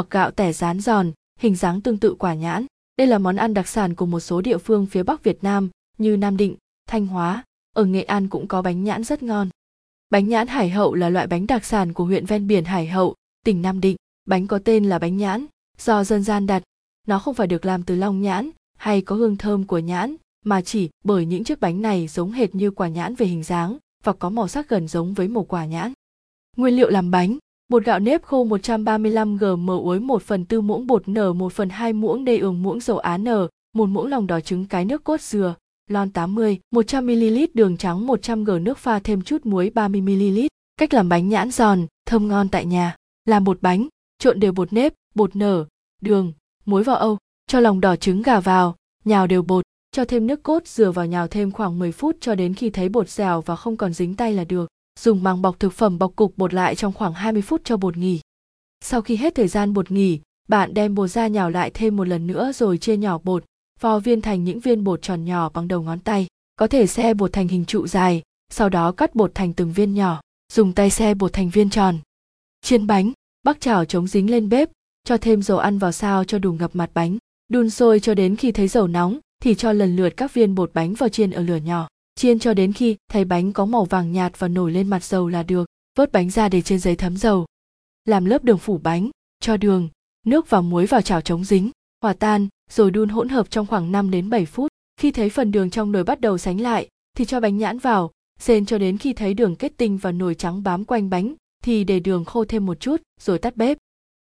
hoặc gạo tẻ rán giòn, hình dáng tương tự quả nhãn. Đây là món ăn đặc sản của một số địa phương phía Bắc Việt Nam như Nam Định, Thanh Hóa. Ở Nghệ An cũng có bánh nhãn rất ngon. Bánh nhãn Hải Hậu là loại bánh đặc sản của huyện ven biển Hải Hậu, tỉnh Nam Định. Bánh có tên là bánh nhãn, do dân gian đặt. Nó không phải được làm từ long nhãn hay có hương thơm của nhãn, mà chỉ bởi những chiếc bánh này giống hệt như quả nhãn về hình dáng và có màu sắc gần giống với màu quả nhãn. Nguyên liệu làm bánh Bột gạo nếp khô 135 g mỡ uối 1 phần 4 muỗng bột nở 1 phần 2 muỗng đê ường muỗng dầu á nở, 1 muỗng lòng đỏ trứng cái nước cốt dừa, lon 80, 100ml đường trắng 100g nước pha thêm chút muối 30ml. Cách làm bánh nhãn giòn, thơm ngon tại nhà. Làm bột bánh, trộn đều bột nếp, bột nở, đường, muối vào âu, cho lòng đỏ trứng gà vào, nhào đều bột, cho thêm nước cốt dừa vào nhào thêm khoảng 10 phút cho đến khi thấy bột dẻo và không còn dính tay là được. Dùng màng bọc thực phẩm bọc cục bột lại trong khoảng 20 phút cho bột nghỉ. Sau khi hết thời gian bột nghỉ, bạn đem bột ra nhào lại thêm một lần nữa rồi chia nhỏ bột, vo viên thành những viên bột tròn nhỏ bằng đầu ngón tay. Có thể xe bột thành hình trụ dài, sau đó cắt bột thành từng viên nhỏ, dùng tay xe bột thành viên tròn. Chiên bánh, bắc chảo chống dính lên bếp, cho thêm dầu ăn vào sao cho đủ ngập mặt bánh. Đun sôi cho đến khi thấy dầu nóng, thì cho lần lượt các viên bột bánh vào chiên ở lửa nhỏ. Chiên cho đến khi thấy bánh có màu vàng nhạt và nổi lên mặt dầu là được. Vớt bánh ra để trên giấy thấm dầu. Làm lớp đường phủ bánh, cho đường, nước và muối vào chảo chống dính, hòa tan, rồi đun hỗn hợp trong khoảng 5 đến 7 phút. Khi thấy phần đường trong nồi bắt đầu sánh lại, thì cho bánh nhãn vào, rền cho đến khi thấy đường kết tinh và nồi trắng bám quanh bánh, thì để đường khô thêm một chút, rồi tắt bếp.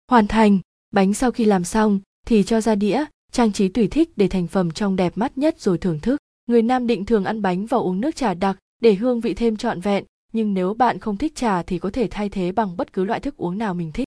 Hoàn thành, bánh sau khi làm xong thì cho ra đĩa, trang trí tùy thích để thành phẩm trông đẹp mắt nhất rồi thưởng thức. Người Nam Định thường ăn bánh và uống nước trà đặc để hương vị thêm trọn vẹn, nhưng nếu bạn không thích trà thì có thể thay thế bằng bất cứ loại thức uống nào mình thích.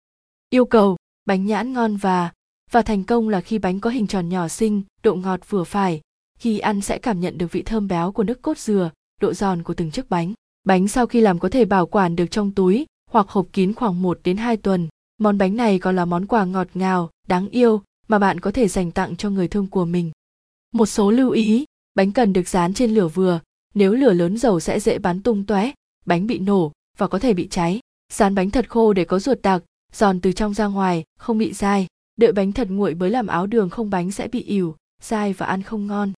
Yêu cầu, bánh nhãn ngon và và thành công là khi bánh có hình tròn nhỏ xinh, độ ngọt vừa phải. Khi ăn sẽ cảm nhận được vị thơm béo của nước cốt dừa, độ giòn của từng chiếc bánh. Bánh sau khi làm có thể bảo quản được trong túi hoặc hộp kín khoảng 1 đến 2 tuần. Món bánh này còn là món quà ngọt ngào, đáng yêu mà bạn có thể dành tặng cho người thương của mình. Một số lưu ý, bánh cần được dán trên lửa vừa, nếu lửa lớn dầu sẽ dễ bắn tung tóe, bánh bị nổ và có thể bị cháy. Dán bánh thật khô để có ruột đặc, giòn từ trong ra ngoài, không bị dai. Đợi bánh thật nguội mới làm áo đường không bánh sẽ bị ỉu, dai và ăn không ngon.